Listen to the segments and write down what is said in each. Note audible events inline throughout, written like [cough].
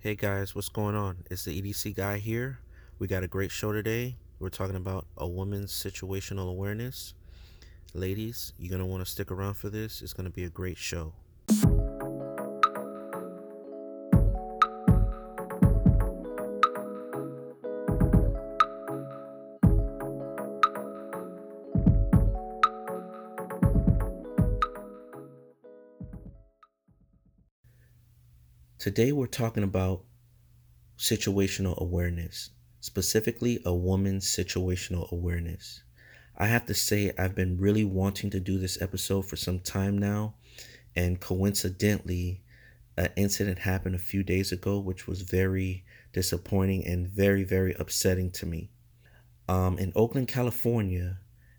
Hey guys, what's going on? It's the EDC guy here. We got a great show today. We're talking about a woman's situational awareness. Ladies, you're going to want to stick around for this. It's going to be a great show. Today, we're talking about situational awareness, specifically a woman's situational awareness. I have to say, I've been really wanting to do this episode for some time now, and coincidentally, an incident happened a few days ago, which was very disappointing and very, very upsetting to me. Um, in Oakland, California,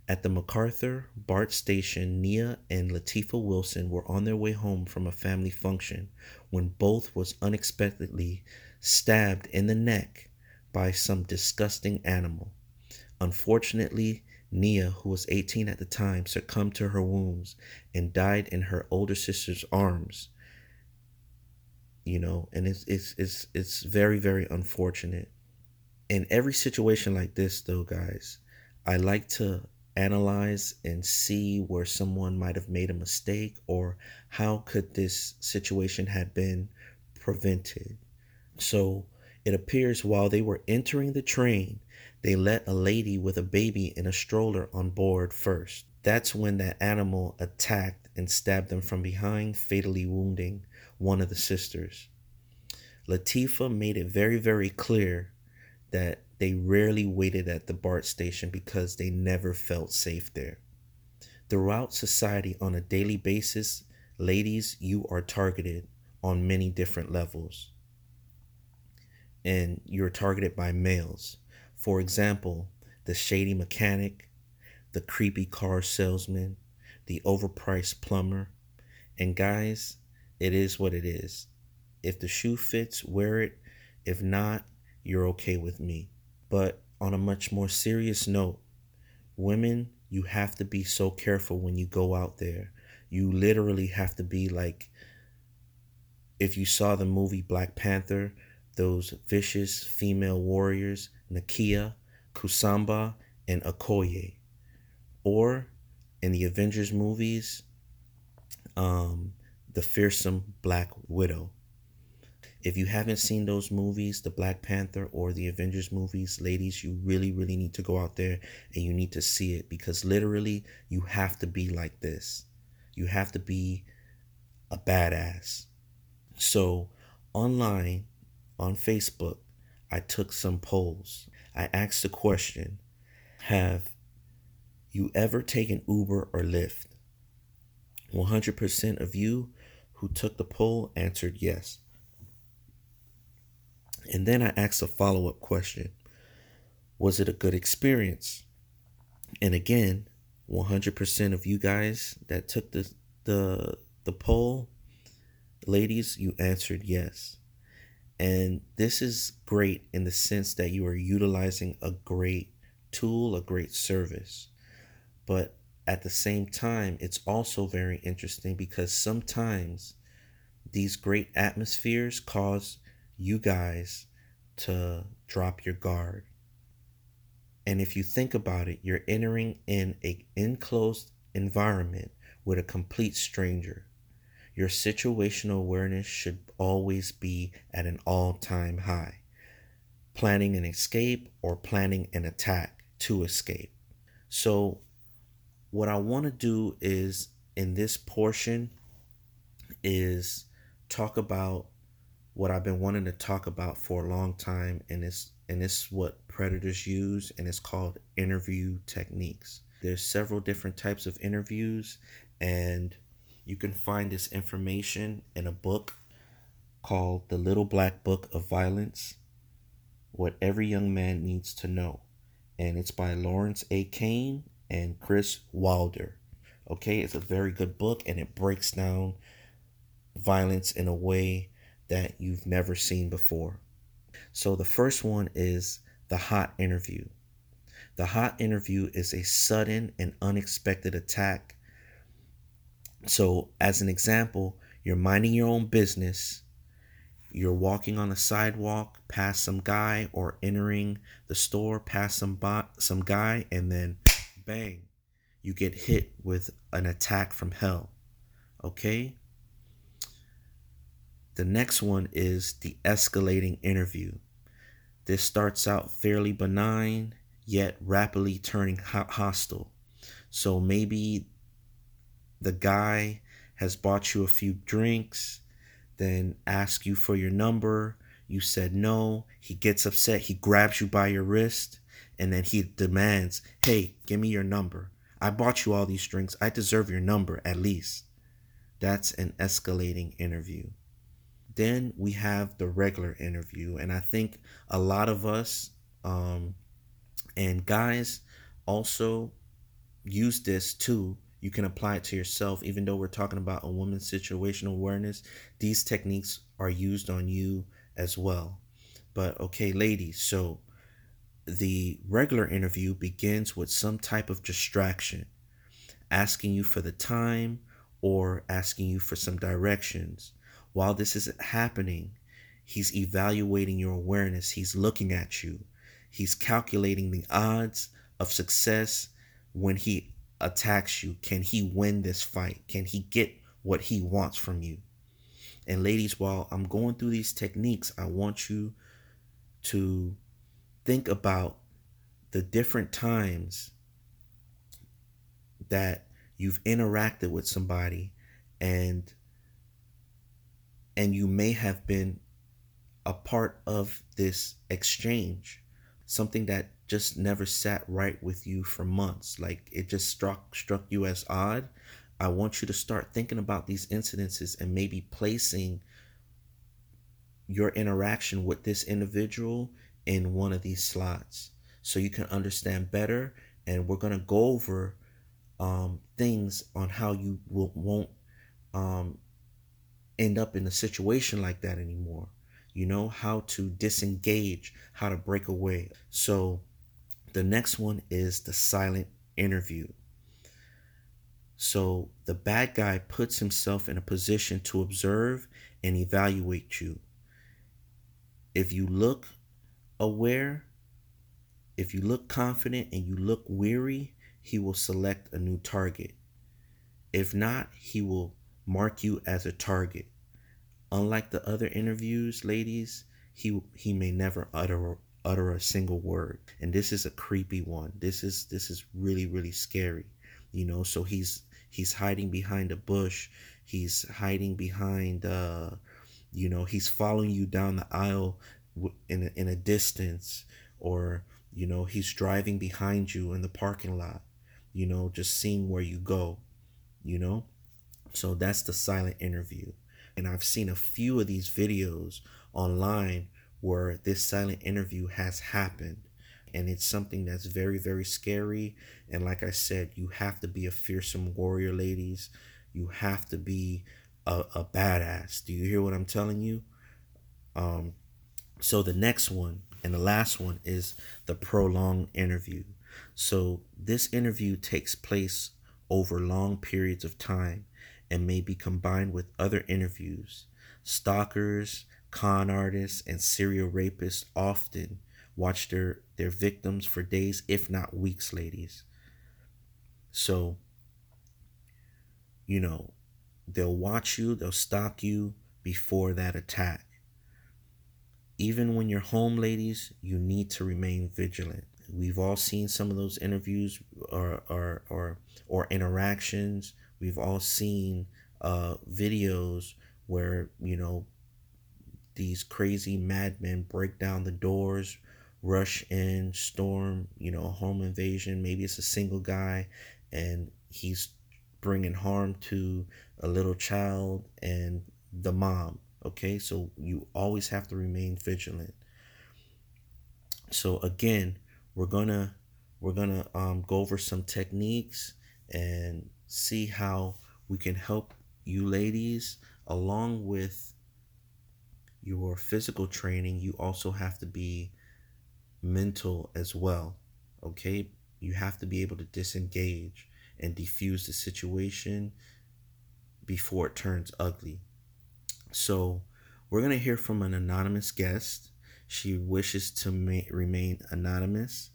at the MacArthur BART station, Nia and Letifah Wilson were on their way home from a family function when both was unexpectedly stabbed in the neck by some disgusting animal. Unfortunately, Nia, who was 18 at the time, succumbed to her wounds and died in her older sister's arms. You know, and it's it's it's it's very very unfortunate. In every situation like this though, guys, I like to analyze and see where someone might have made a mistake or how could this situation had been prevented. So it appears while they were entering the train, they let a lady with a baby in a stroller on board first. That's when that animal attacked and stabbed them from behind, fatally wounding one of the sisters. Letifah made it very, very clear that they rarely waited at the BART station because they never felt safe there. Throughout society, on a daily basis, ladies, you are targeted on many different levels. And you're targeted by males. For example, the shady mechanic, the creepy car salesman, the overpriced plumber. And guys, it is what it is. If the shoe fits, wear it. If not, you're okay with me. But on a much more serious note, women, you have to be so careful when you go out there. You literally have to be like, if you saw the movie Black Panther, those vicious female warriors, Nakia, Kusamba, and Okoye. Or in the Avengers movies, um, the fearsome Black Widow. If you haven't seen those movies, the Black Panther or the Avengers movies, ladies, you really, really need to go out there and you need to see it because literally you have to be like this. You have to be a badass. So, online, on Facebook, I took some polls. I asked the question Have you ever taken Uber or Lyft? 100% of you who took the poll answered yes. And then I asked a follow up question Was it a good experience? And again, 100% of you guys that took the, the, the poll, ladies, you answered yes. And this is great in the sense that you are utilizing a great tool, a great service. But at the same time, it's also very interesting because sometimes these great atmospheres cause you guys to drop your guard. And if you think about it, you're entering in a enclosed environment with a complete stranger. Your situational awareness should always be at an all-time high. Planning an escape or planning an attack to escape. So what I want to do is in this portion is talk about what I've been wanting to talk about for a long time, and it's and it's what predators use, and it's called interview techniques. There's several different types of interviews, and you can find this information in a book called The Little Black Book of Violence What Every Young Man Needs to Know. And it's by Lawrence A. Kane and Kris Wilder. Okay, it's a very good book and it breaks down violence in a way that you've never seen before. So the first one is the hot interview. The hot interview is a sudden and unexpected attack. So, as an example, you're minding your own business you're walking on a sidewalk past some guy or entering the store past some some guy and then bang you get hit with an attack from hell okay the next one is the escalating interview this starts out fairly benign yet rapidly turning hostile so maybe the guy has bought you a few drinks then ask you for your number. You said no. He gets upset. He grabs you by your wrist and then he demands, Hey, give me your number. I bought you all these drinks. I deserve your number at least. That's an escalating interview. Then we have the regular interview. And I think a lot of us um, and guys also use this too. You can apply it to yourself. Even though we're talking about a woman's situational awareness these techniques are used on you as well. But okay ladies so the regular interview begins with some type of distraction asking you for the time or asking you for some directions while this is happening he's evaluating your awareness he's looking at you he's calculating the odds of success when he attacks you, can he win this fight? Can he get what he wants from you? And ladies, while I'm going through these techniques, I want you to think about the different times that you've interacted with somebody and and you may have been a part of this exchange something that just never sat right with you for months. Like it just struck struck you as odd. I want you to start thinking about these incidences and maybe placing your interaction with this individual in one of these slots so you can understand better. And we're going to go over um, things on how you will, won't um, end up in a situation like that anymore you know how to disengage how to break away so the next one is the silent interview. So the bad guy puts himself in a position to observe and evaluate you. If you look aware, if you look confident and you look weary, he will select a new target. If not, he will mark you as a target. Unlike the other interviews, ladies, he he may never utter utter a single word. And this is a creepy one. This is this is really really scary you know? So he's he's hiding behind a bush. He's hiding behind uh you know he's following you down the aisle in a, in a distance. Or you know he's driving behind you in the parking lot you know just seeing where you go you know so that's the silent interview and i've seen a few of these videos online where this silent interview has happened. And it's something that's very, very scary. And like I said, you have to be a fearsome warrior, ladies. You have to be a, a badass. Do you hear what I'm telling you? Um, so the next one and the last one is the prolonged interview. So this interview takes place over long periods of time and may be combined with other interviews. Stalkers, Con artists and serial rapists often watch their, their victims for days, if not weeks, ladies. So, you know, they'll watch you, they'll stalk you before that attack. Even when you're home, ladies, you need to remain vigilant. We've all seen some of those interviews or or or, or interactions. We've all seen uh, videos where you know these crazy madmen break down the doors, rush in, storm, you know, a home invasion. Maybe it's a single guy and he's bringing harm to a little child and the mom. Okay, so you always have to remain vigilant. So again, we're gonna we're gonna um, go over some techniques and see how we can help you ladies along with your physical training, you also have to be mental as well. Okay? You have to be able to disengage and defuse the situation before it turns ugly. So, We're going to hear from an anonymous guest. She wishes to ma- remain anonymous,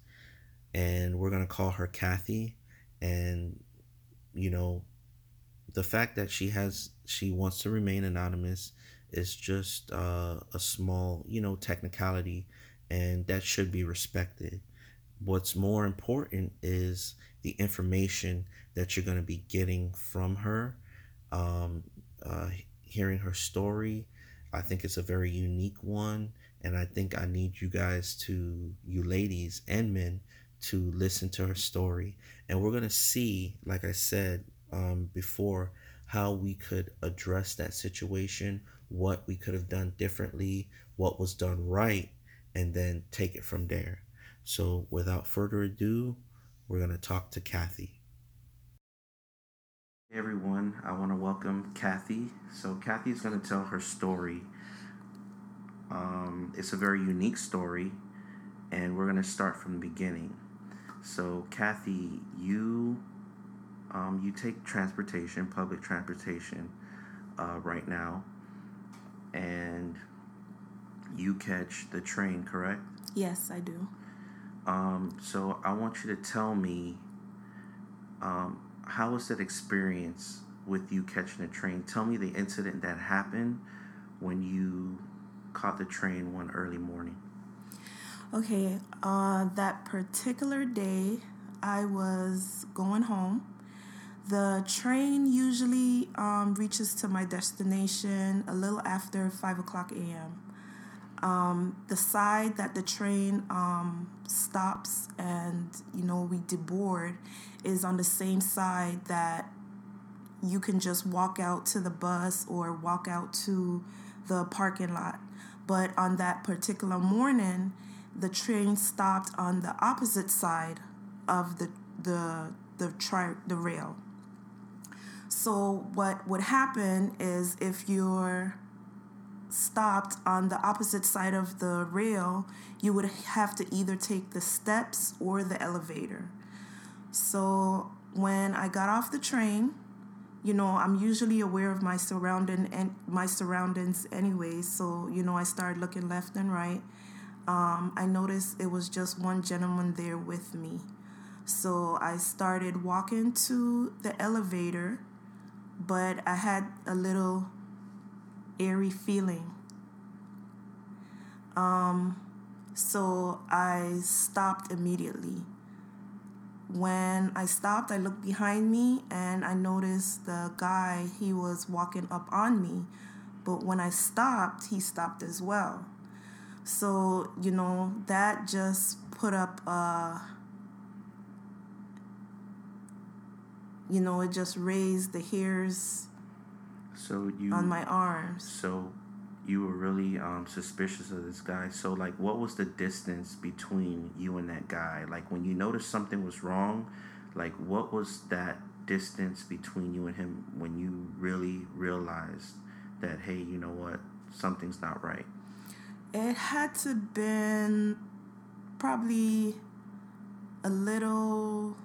and we're going to call her Cathy. And, you know, the fact that she has, she wants to remain anonymous is just uh, a small, you know, technicality, and that should be respected. What's more important is the information that you're going to be getting from her, um, uh, hearing her story. I think it's a very unique one, and I think I need you guys to, you ladies and men, to listen to her story. And we're going to see, like I said um, before, how we could address that situation, what we could have done differently, what was done right, and then take it from there. So, without further ado, we're going to talk to Cathy. Hey everyone, I want to welcome Cathy. So, Cathy is going to tell her story. Um, it's a very unique story, and we're going to start from the beginning. So, Cathy, you um, you take transportation, public transportation, uh, right now, and you catch the train, correct? Yes, I do. Um, so I want you to tell me um, how was that experience with you catching a train? Tell me the incident that happened when you caught the train one early morning. Okay, uh, that particular day, I was going home. The train usually um, reaches to my destination a little after 5 o'clock a.m. Um, the side that the train um, stops and you know we deboard is on the same side that you can just walk out to the bus or walk out to the parking lot. But on that particular morning, the train stopped on the opposite side of the the the tri- the rail. So what would happen is if you're stopped on the opposite side of the rail, you would have to either take the steps or the elevator. So when I got off the train, you know, I'm usually aware of my surrounding and my surroundings anyway. So you know, I started looking left and right. Um, I noticed it was just one gentleman there with me. So I started walking to the elevator, but I had a little airy feeling. Um, so I stopped immediately. When I stopped, I looked behind me and I noticed the guy, he was walking up on me. But when I stopped, he stopped as well. So, you know, that just put up, uh, you know, it just raised the hairs so you on my arms. So you were really um, suspicious of this guy. So like, what was the distance between you and that guy? Like when you noticed something was wrong, like what was that distance between you and him when you really realized that hey, you know what, something's not right? It had to been probably a little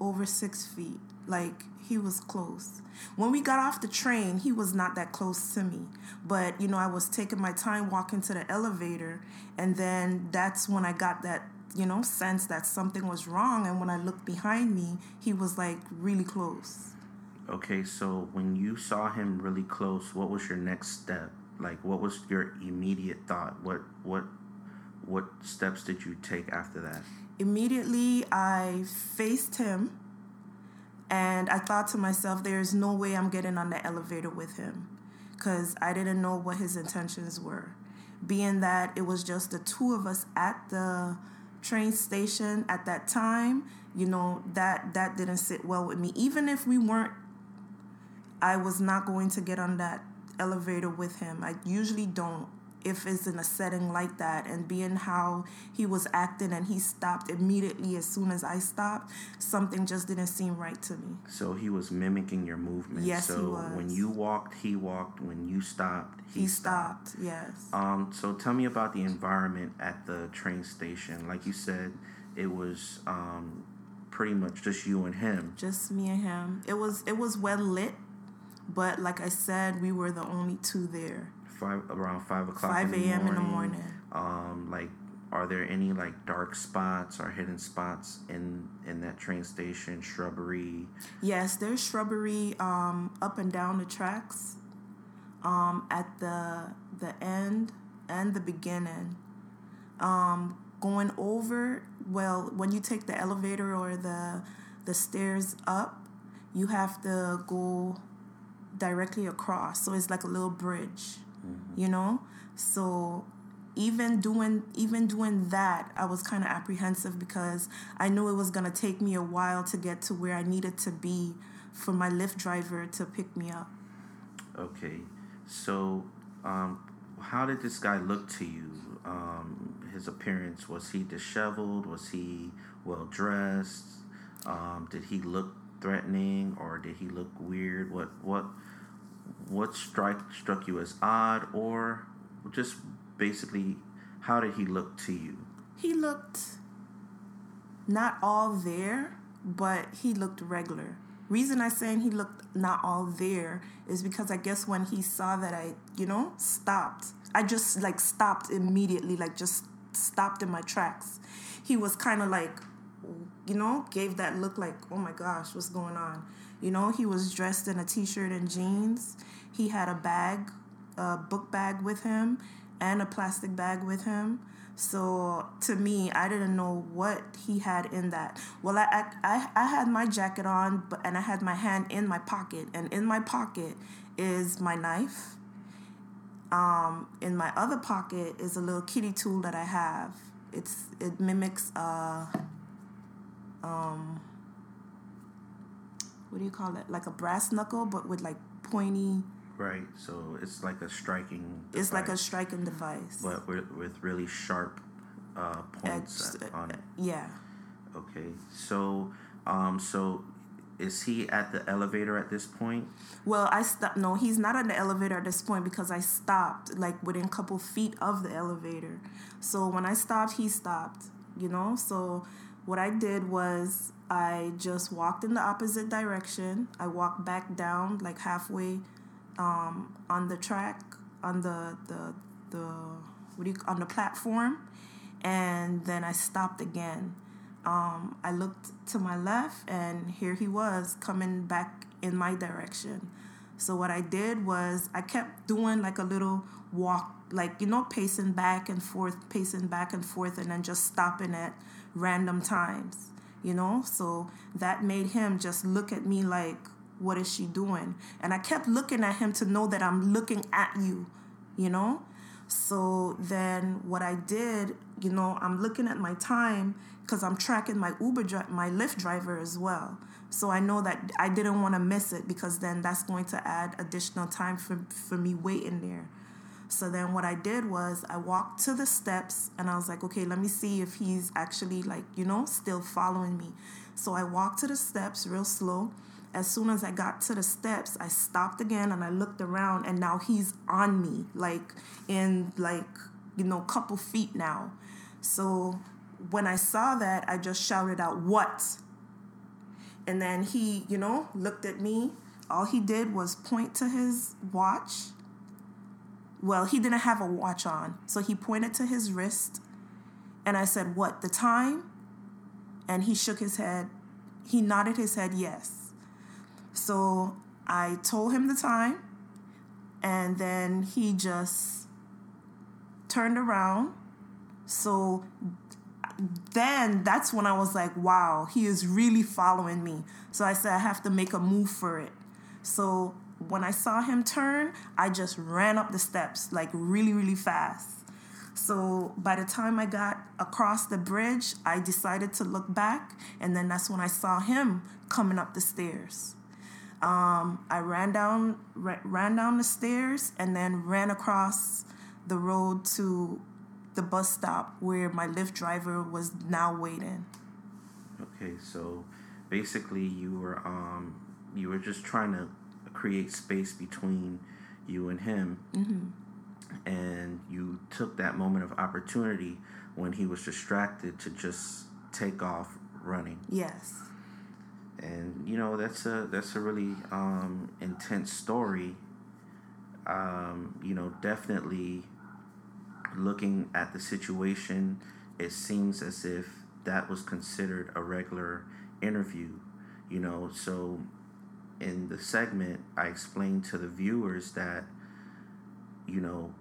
over six feet. Like he was close. When we got off the train, he was not that close to me. But you know, I was taking my time walking to the elevator, and then that's when I got that you know sense that something was wrong. And when I looked behind me, he was like really close. Okay, so when you saw him really close, what was your next step? Like, what was your immediate thought? What what what steps did you take after that? Immediately, I faced him and I thought to myself, there's no way I'm getting on the elevator with him because I didn't know what his intentions were. Being that it was just the two of us at the train station at that time, you know, that that didn't sit well with me. Even if we weren't I was not going to get on that elevator with him. I usually don't if it's in a setting like that and being how he was acting and he stopped immediately as soon as I stopped, something just didn't seem right to me. So he was mimicking your movement. Yes, so he was. when you walked, he walked. When you stopped, he, He stopped, yes. Um, so tell me about the environment at the train station. Like you said, it was um, pretty much just you and him. Just me and him. It was it was well lit. But like I said, we were the only two there. Five around five o'clock. 5 a.m. in the morning. Um, like, are there any like dark spots or hidden spots in in that train station? Shrubbery. Yes, there's shrubbery um, up and down the tracks. Um, at the the end and the beginning. Um, going over, well, when you take the elevator or the the stairs up, you have to go directly across. So it's like a little bridge, mm-hmm. you know? So even doing even doing that, I was kind of apprehensive because I knew it was going to take me a while to get to where I needed to be for my Lyft driver to pick me up. Okay. So um, how did this guy look to you? Um, his appearance was he disheveled? Was he well dressed? Um, did he look threatening or did he look weird? What what what strike struck you as odd or just basically how did he look to you? He looked not all there, but he looked regular. Reason I saying he looked not all there is because I guess when he saw that I, you know, stopped, I just like stopped immediately, like just stopped in my tracks. He was kind of like, you know, gave that look like, oh my gosh, what's going on? You know, he was dressed in a t shirt and jeans. He had a bag, a book bag with him, and a plastic bag with him. So to me, I didn't know what he had in that. Well, I, I, I had my jacket on, but and I had my hand in my pocket, and in my pocket is my knife. Um, in my other pocket is a little kitty tool that I have. It's it mimics uh, um, what do you call it? Like a brass knuckle, but with like pointy. Right. So it's like a striking. Device, it's like a striking device. But with, with really sharp uh, points Edge, on it. Yeah. Okay. So, um, so is he at the elevator at this point? Well, I stopped. No, he's not at the elevator at this point because I stopped like within a couple feet of the elevator. So when I stopped, he stopped. You know. So what I did was I just walked in the opposite direction. I walked back down like halfway um, on the track on the the the what do you on the platform, and then I stopped again. Um, I looked to my left, and here he was coming back in my direction. So what I did was I kept doing like a little walk, like you know, pacing back and forth, pacing back and forth, and then just stopping at random times you know? So that made him just look at me like, what is she doing? And I kept looking at him to know that I'm looking at you, you know? So then what I did, you know, I'm looking at my time because I'm tracking my Uber, dri- my Lyft driver as well. So I know that I didn't want to miss it because then that's going to add additional time for, for me waiting there. So then what I did was I walked to the steps and I was like, okay, let me see if he's actually like, you know, still following me. So I walked to the steps real slow. As soon as I got to the steps, I stopped again and I looked around and now he's on me, like in like, you know, couple feet now. So when I saw that, I just shouted out, What? And then he, you know, looked at me. All he did was point to his watch well, he didn't have a watch on, so he pointed to his wrist, and I said, What, the time? And he shook his head. He nodded his head, yes. So I told him the time, and then he just turned around. So then that's when I was like, wow, he is really following me. So I said, I have to make a move for it. So when I saw him turn, I just ran up the steps like really, really fast. So by the time I got across the bridge, I decided to look back, and then that's when I saw him coming up the stairs. Um, I ran down ran down the stairs and then ran across the road to the bus stop where my Lyft driver was now waiting. Okay, so basically you were um, you were just trying to create space between you and him. Mm-hmm. And you took that moment of opportunity when he was distracted to just take off running. Yes. and you know that's a that's a really um, intense story. Um, you know, definitely looking at the situation, it seems as if that was considered a regular interview. You know, so in the segment, I explained to the viewers that, you know,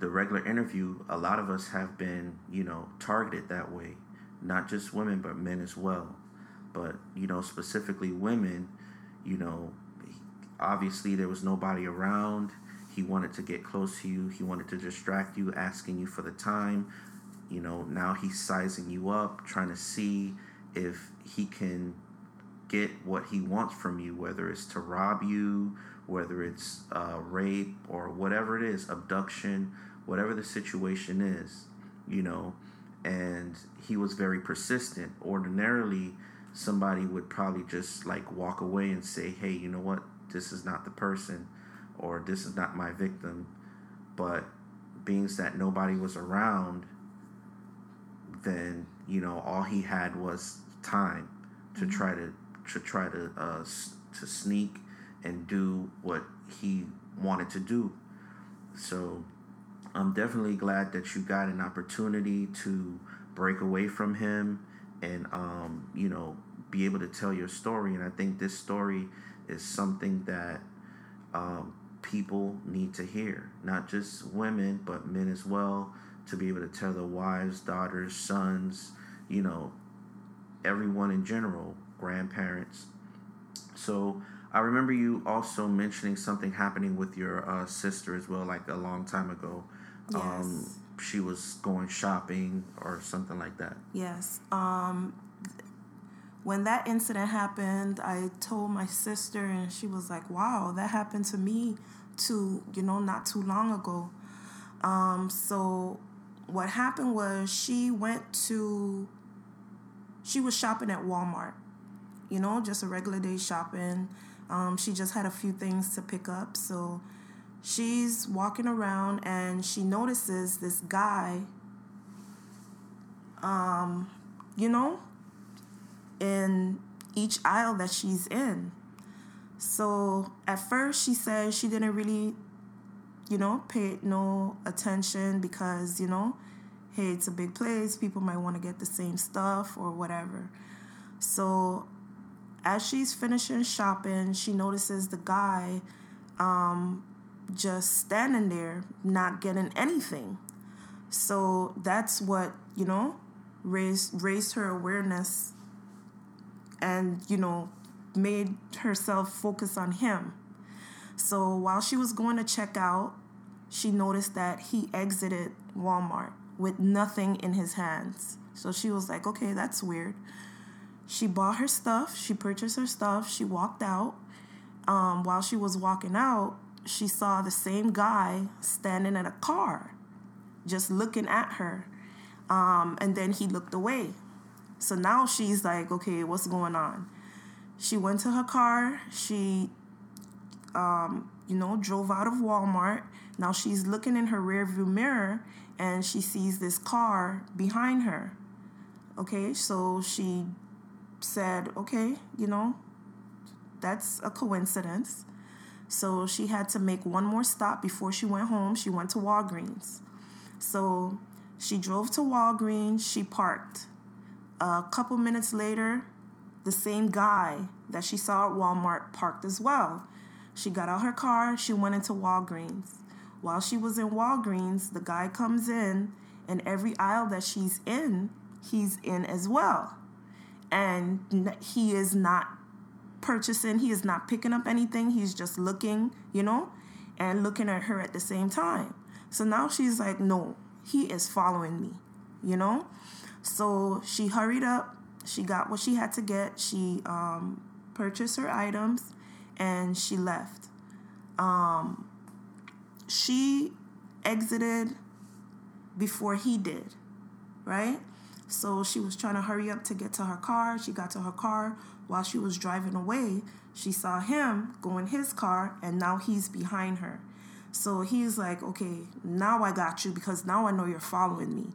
the regular interview, a lot of us have been, you know, targeted that way. Not just women, but men as well. But, you know, specifically women, you know, obviously there was nobody around. He wanted to get close to you, he wanted to distract you, asking you for the time. You know, now he's sizing you up, trying to see if he can get what he wants from you, whether it's to rob you, whether it's uh, rape or whatever it is, abduction, whatever the situation is, you know. And he was very persistent. Ordinarily, somebody would probably just like walk away and say, hey, you know what? This is not the person or this is not my victim. But being that nobody was around, then, you know, all he had was time to mm-hmm. try to to try to uh, to sneak and do what he wanted to do. So I'm definitely glad that you got an opportunity to break away from him and um, you know be able to tell your story. And I think this story is something that um, people need to hear, not just women but men as well, to be able to tell their wives, daughters, sons, you know, everyone in general grandparents. So I remember you also mentioning something happening with your uh, sister as well, like a long time ago. Yes. Um, she was going shopping or something like that. Yes. Um, when that incident happened, I told my sister, and she was like, "Wow, that happened to me too. You know, not too long ago." Um, so what happened was she went to she was shopping at Walmart you know, just a regular day shopping. Um, she just had a few things to pick up. So she's walking around and she notices this guy, um, you know, in each aisle that she's in. So at first she says she didn't really, you know, pay no attention because, you know, hey, it's a big place. People might want to get the same stuff or whatever. So as she's finishing shopping, she notices the guy um, just standing there, not getting anything. So that's what, you know, raised raised her awareness and, you know, made herself focus on him. So while she was going to check out, she noticed that he exited Walmart with nothing in his hands. So she was like, okay, that's weird. She bought her stuff, she purchased her stuff, she walked out. Um, while she was walking out, she saw the same guy standing in a car, just looking at her. Um, and then he looked away. So now she's like, okay, what's going on? She went to her car. She, um, you know, drove out of Walmart. Now she's looking in her rearview mirror and she sees this car behind her. Okay, so she said, okay, you know, that's a coincidence. So she had to make one more stop before she went home. She went to Walgreens. So she drove to Walgreens, she parked. A couple minutes later, the same guy that she saw at Walmart parked as well. She got out her car, she went into Walgreens. While she was in Walgreens, the guy comes in, and every aisle that she's in, he's in as well and he is not purchasing, he is not picking up anything, he's just looking, you know, and looking at her at the same time. So now she's like, no, he is following me, you know? So she hurried up, she got what she had to get, she um, purchased her items, and she left. Um, she exited before he did, right? So she was trying to hurry up to get to her car. She got to her car. While she was driving away, she saw him go in his car, and now he's behind her. So he's like, okay, now I got you because now I know you're following me.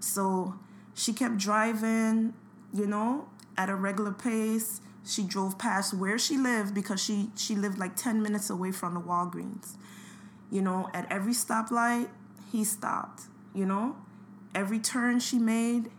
So she kept driving, you know, at a regular pace. she drove past where she lived because she she lived like 10 minutes away from the Walgreens. You know, at every stoplight, he stopped, you know? Every turn she made,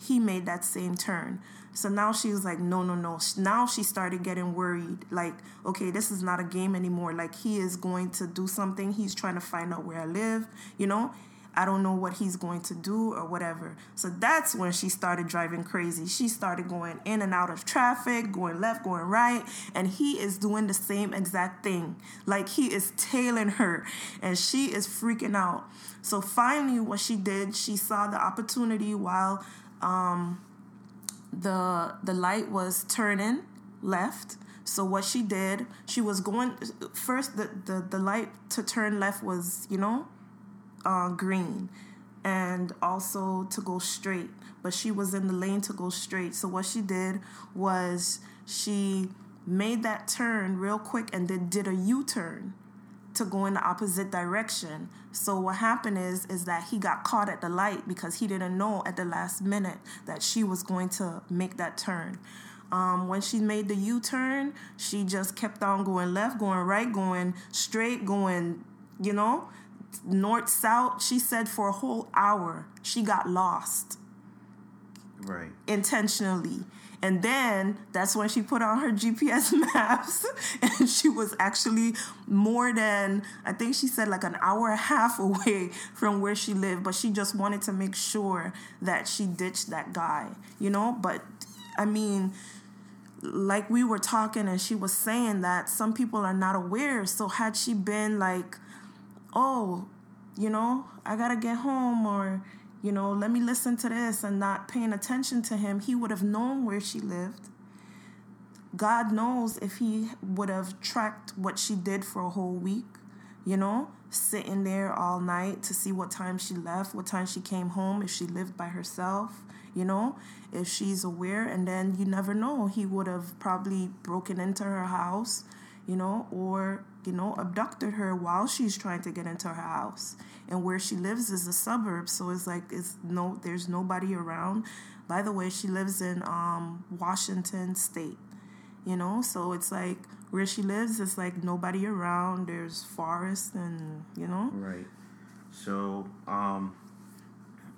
he made that same turn. So now she was like, no, no, no. Now she started getting worried. Like, okay, this is not a game anymore. Like, he is going to do something. He's trying to find out where I live, you know? I don't know what he's going to do or whatever. So that's when she started driving crazy. She started going in and out of traffic, going left, going right, and he is doing the same exact thing. Like he is tailing her and she is freaking out. So finally what she did, she saw the opportunity while um, the the light was turning left. So what she did, she was going first the, the, the light to turn left was, you know, uh, green and also to go straight. But she was in the lane to go straight. So what she did was she made that turn real quick and then did a U-turn to go in the opposite direction. So what happened is is that he got caught at the light because he didn't know at the last minute that she was going to make that turn. Um, when she made the U-turn, she just kept on going left, going right, going straight, going, you know, north south she said for a whole hour she got lost right. intentionally. And then that's when she put on her GPS [laughs] maps and she was actually more than I think she said like an hour and a half [laughs] away from where she lived but she just wanted to make sure that she ditched that guy you know? But I mean like we were talking and she was saying that some people are not aware. So had she been like oh, you know, I gotta get home or, you know, let me listen to this and not paying attention to him, he would have known where she lived. God knows if he would have tracked what she did for a whole week, you know, sitting there all night to see what time she left, what time she came home, if she lived by herself, you know, if she's aware. And then you never know, he would have probably broken into her house, you know, or you know, abducted her while she's trying to get into her house. And where she lives is a suburb, so it's like it's no there's nobody around. By the way, she lives in um, Washington State. You know, so it's like where she lives it's like nobody around. There's forest and you know. Right. So um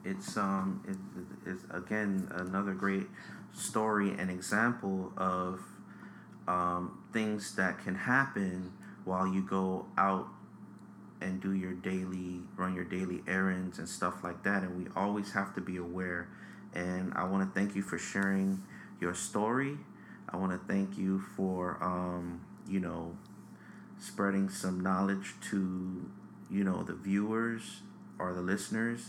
it's um it, it's again another great story and example of um, things that can happen while you go out and do your daily run your daily errands and stuff like that. And we always have to be aware. And i want to thank you for sharing your story. I want to thank you for um, you know spreading some knowledge to you know the viewers or the listeners.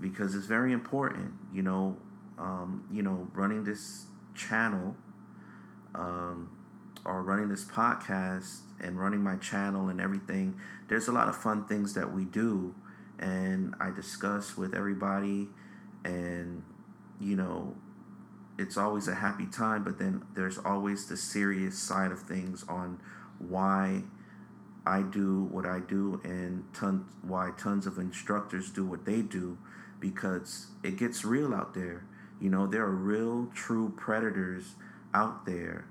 Because it's very important you know um, you know running this channel um, or running this podcast and running my channel and everything, there's a lot of fun things that we do and I discuss with everybody and you know it's always a happy time but then there's always the serious side of things on why I do what I do and ton why tons of instructors do what they do because it gets real out there. You know, there are real true predators out there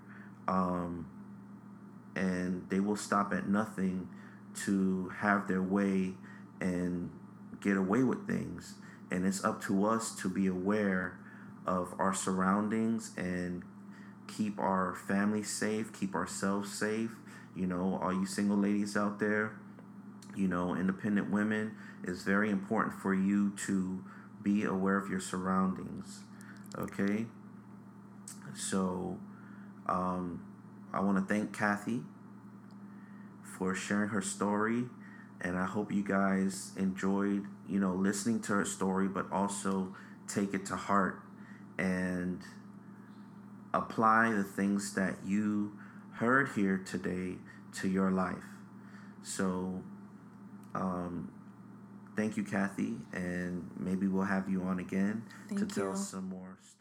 um, and they will stop at nothing to have their way and get away with things. And it's up to us to be aware of our surroundings and keep our family safe, keep ourselves safe. You know, all you single ladies out there, you know, independent women, it's very important for you to be aware of your surroundings. Okay? So, um, I want to thank Cathy for sharing her story, and I hope you guys enjoyed, you know, listening to her story, but also take it to heart and apply the things that you heard here today to your life. So, um, thank you, Cathy, and maybe we'll have you on again thank to you. tell some more stories.